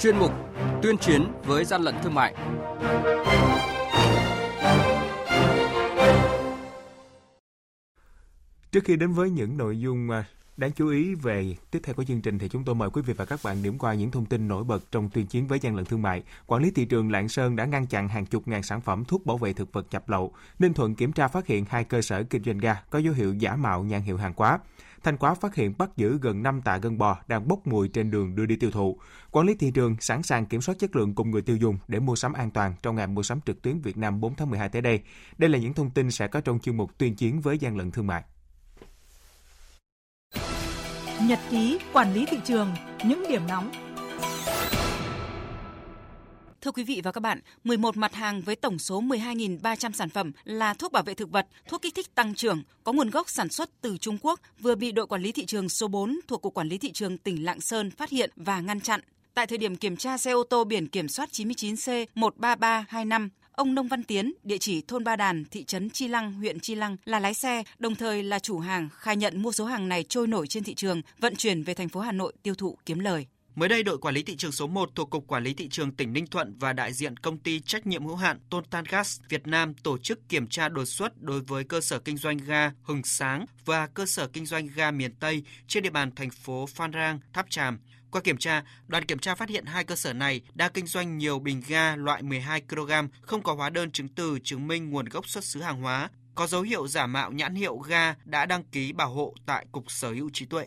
chuyên mục Tuyên chiến với gian lận thương mại. Trước khi đến với những nội dung à, đáng chú ý về tiếp theo của chương trình thì chúng tôi mời quý vị và các bạn điểm qua những thông tin nổi bật trong tuyên chiến với gian lận thương mại. Quản lý thị trường Lạng Sơn đã ngăn chặn hàng chục ngàn sản phẩm thuốc bảo vệ thực vật nhập lậu. Ninh Thuận kiểm tra phát hiện hai cơ sở kinh doanh ga có dấu hiệu giả mạo nhãn hiệu hàng hóa. Thanh Quá phát hiện bắt giữ gần 5 tạ gân bò đang bốc mùi trên đường đưa đi tiêu thụ. Quản lý thị trường sẵn sàng kiểm soát chất lượng cùng người tiêu dùng để mua sắm an toàn trong ngày mua sắm trực tuyến Việt Nam 4 tháng 12 tới đây. Đây là những thông tin sẽ có trong chương mục tuyên chiến với gian lận thương mại. Nhật ký quản lý thị trường, những điểm nóng Thưa quý vị và các bạn, 11 mặt hàng với tổng số 12.300 sản phẩm là thuốc bảo vệ thực vật, thuốc kích thích tăng trưởng, có nguồn gốc sản xuất từ Trung Quốc vừa bị đội quản lý thị trường số 4 thuộc Cục Quản lý Thị trường tỉnh Lạng Sơn phát hiện và ngăn chặn. Tại thời điểm kiểm tra xe ô tô biển kiểm soát 99C 13325, ông Nông Văn Tiến, địa chỉ thôn Ba Đàn, thị trấn Chi Lăng, huyện Chi Lăng là lái xe, đồng thời là chủ hàng, khai nhận mua số hàng này trôi nổi trên thị trường, vận chuyển về thành phố Hà Nội tiêu thụ kiếm lời. Mới đây, đội quản lý thị trường số 1 thuộc Cục Quản lý Thị trường tỉnh Ninh Thuận và đại diện công ty trách nhiệm hữu hạn Total Gas Việt Nam tổ chức kiểm tra đột xuất đối với cơ sở kinh doanh ga Hừng Sáng và cơ sở kinh doanh ga miền Tây trên địa bàn thành phố Phan Rang, Tháp Tràm. Qua kiểm tra, đoàn kiểm tra phát hiện hai cơ sở này đang kinh doanh nhiều bình ga loại 12 kg không có hóa đơn chứng từ chứng minh nguồn gốc xuất xứ hàng hóa, có dấu hiệu giả mạo nhãn hiệu ga đã đăng ký bảo hộ tại Cục Sở hữu trí tuệ.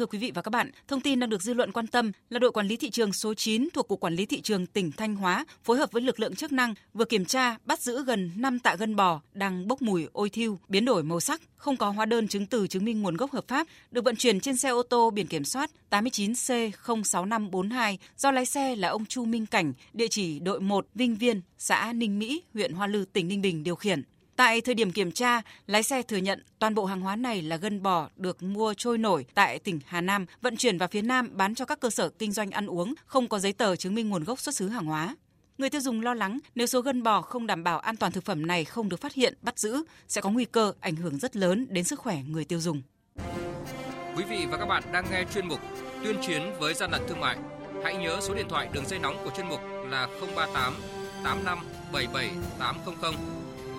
Thưa quý vị và các bạn, thông tin đang được dư luận quan tâm là đội quản lý thị trường số 9 thuộc Cục Quản lý Thị trường tỉnh Thanh Hóa phối hợp với lực lượng chức năng vừa kiểm tra bắt giữ gần 5 tạ gân bò đang bốc mùi ôi thiêu, biến đổi màu sắc, không có hóa đơn chứng từ chứng minh nguồn gốc hợp pháp, được vận chuyển trên xe ô tô biển kiểm soát 89C06542 do lái xe là ông Chu Minh Cảnh, địa chỉ đội 1 Vinh Viên, xã Ninh Mỹ, huyện Hoa Lư, tỉnh Ninh Bình điều khiển. Tại thời điểm kiểm tra, lái xe thừa nhận toàn bộ hàng hóa này là gân bò được mua trôi nổi tại tỉnh Hà Nam, vận chuyển vào phía Nam bán cho các cơ sở kinh doanh ăn uống, không có giấy tờ chứng minh nguồn gốc xuất xứ hàng hóa. Người tiêu dùng lo lắng nếu số gân bò không đảm bảo an toàn thực phẩm này không được phát hiện, bắt giữ sẽ có nguy cơ ảnh hưởng rất lớn đến sức khỏe người tiêu dùng. Quý vị và các bạn đang nghe chuyên mục Tuyên chiến với gian lận thương mại. Hãy nhớ số điện thoại đường dây nóng của chuyên mục là 038 85 77 800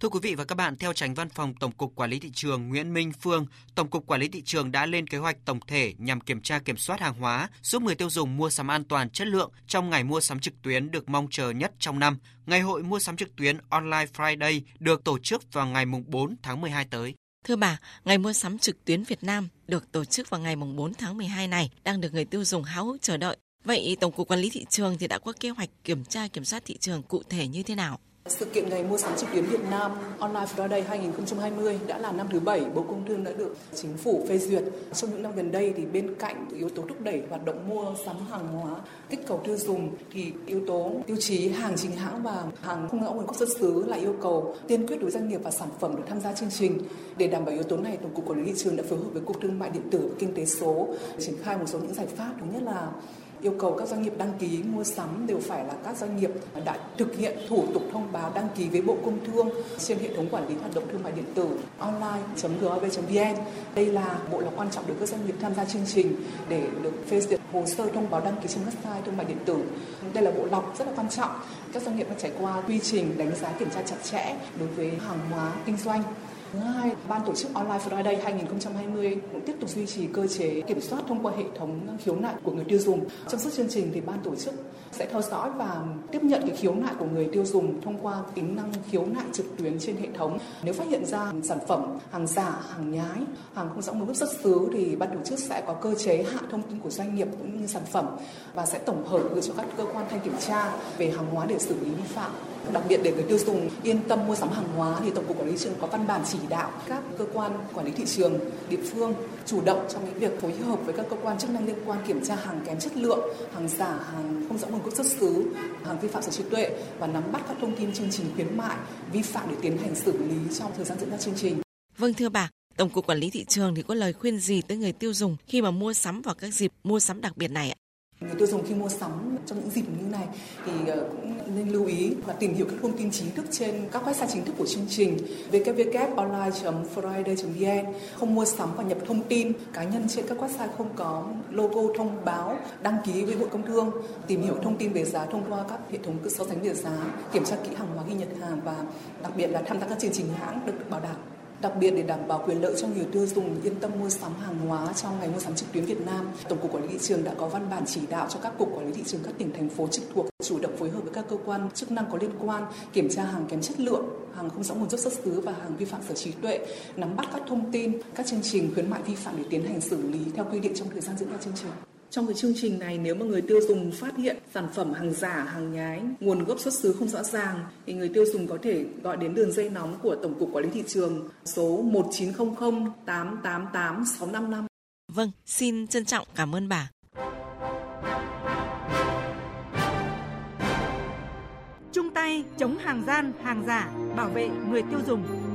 Thưa quý vị và các bạn, theo tránh văn phòng Tổng cục Quản lý thị trường Nguyễn Minh Phương, Tổng cục Quản lý thị trường đã lên kế hoạch tổng thể nhằm kiểm tra kiểm soát hàng hóa, giúp người tiêu dùng mua sắm an toàn chất lượng trong ngày mua sắm trực tuyến được mong chờ nhất trong năm. Ngày hội mua sắm trực tuyến Online Friday được tổ chức vào ngày 4 tháng 12 tới. Thưa bà, ngày mua sắm trực tuyến Việt Nam được tổ chức vào ngày 4 tháng 12 này đang được người tiêu dùng háo hức chờ đợi. Vậy Tổng cục Quản lý thị trường thì đã có kế hoạch kiểm tra kiểm soát thị trường cụ thể như thế nào? Sự kiện ngày mua sắm trực tuyến Việt Nam Online Friday 2020 đã là năm thứ bảy Bộ Công Thương đã được chính phủ phê duyệt. Trong những năm gần đây thì bên cạnh yếu tố thúc đẩy hoạt động mua sắm hàng hóa, kích cầu tiêu dùng thì yếu tố tiêu chí hàng chính hãng và hàng không rõ nguồn gốc xuất xứ là yêu cầu tiên quyết đối doanh nghiệp và sản phẩm được tham gia chương trình. Để đảm bảo yếu tố này, Tổng cục Quản lý thị trường đã phối hợp với Cục Thương mại điện tử và Kinh tế số triển khai một số những giải pháp. Thứ nhất là yêu cầu các doanh nghiệp đăng ký mua sắm đều phải là các doanh nghiệp đã thực hiện thủ tục thông báo đăng ký với Bộ Công Thương trên hệ thống quản lý hoạt động thương mại điện tử online.gov.vn. Đây là bộ lọc quan trọng được các doanh nghiệp tham gia chương trình để được phê duyệt hồ sơ thông báo đăng ký trên website thương mại điện tử. Đây là bộ lọc rất là quan trọng. Các doanh nghiệp đã trải qua quy trình đánh giá kiểm tra chặt chẽ đối với hàng hóa kinh doanh Thứ hai, Ban tổ chức Online Friday 2020 cũng tiếp tục duy trì cơ chế kiểm soát thông qua hệ thống khiếu nại của người tiêu dùng. Trong suốt chương trình thì ban tổ chức sẽ theo dõi và tiếp nhận cái khiếu nại của người tiêu dùng thông qua tính năng khiếu nại trực tuyến trên hệ thống. Nếu phát hiện ra sản phẩm hàng giả, hàng nhái, hàng không rõ nguồn gốc xuất xứ thì ban tổ chức sẽ có cơ chế hạ thông tin của doanh nghiệp cũng như sản phẩm và sẽ tổng hợp gửi cho các cơ quan thanh kiểm tra về hàng hóa để xử lý vi phạm. Đặc biệt để người tiêu dùng yên tâm mua sắm hàng hóa thì Tổng cục Quản lý thị trường có văn bản chỉ đạo các cơ quan quản lý thị trường địa phương chủ động trong những việc phối hợp với các cơ quan chức năng liên quan kiểm tra hàng kém chất lượng, hàng giả, hàng không rõ nguồn gốc xuất xứ, hàng vi phạm sở trí tuệ và nắm bắt các thông tin chương trình khuyến mại vi phạm để tiến hành xử lý trong thời gian diễn ra chương trình. Vâng thưa bà, Tổng cục Quản lý thị trường thì có lời khuyên gì tới người tiêu dùng khi mà mua sắm vào các dịp mua sắm đặc biệt này ạ? Người tiêu dùng khi mua sắm trong những dịp như này thì ờ, cũng nên lưu ý và tìm hiểu các thông tin chính thức trên các website chính thức của chương trình www.online.friday.vn không mua sắm và nhập thông tin cá nhân trên các website không có logo thông báo đăng ký với Bộ Công Thương. Tìm hiểu thông tin về giá thông qua các hệ thống so sánh về giá, kiểm tra kỹ hàng hóa ghi nhận hàng và đặc biệt là tham gia các chương trình hãng được bảo đảm. Đặc biệt để đảm bảo quyền lợi cho người tiêu dùng yên tâm mua sắm hàng hóa trong ngày mua sắm trực tuyến Việt Nam, Tổng cục Quản lý thị trường đã có văn bản chỉ đạo cho các cục quản lý thị trường các tỉnh thành phố trực thuộc chủ động phối hợp với các cơ quan chức năng có liên quan kiểm tra hàng kém chất lượng, hàng không rõ nguồn gốc xuất xứ và hàng vi phạm sở trí tuệ, nắm bắt các thông tin, các chương trình khuyến mại vi phạm để tiến hành xử lý theo quy định trong thời gian diễn ra chương trình. Trong cái chương trình này nếu mà người tiêu dùng phát hiện sản phẩm hàng giả, hàng nhái, nguồn gốc xuất xứ không rõ ràng thì người tiêu dùng có thể gọi đến đường dây nóng của Tổng cục Quản lý thị trường số 1900 888 655. Vâng, xin trân trọng cảm ơn bà. Chung tay chống hàng gian, hàng giả, bảo vệ người tiêu dùng.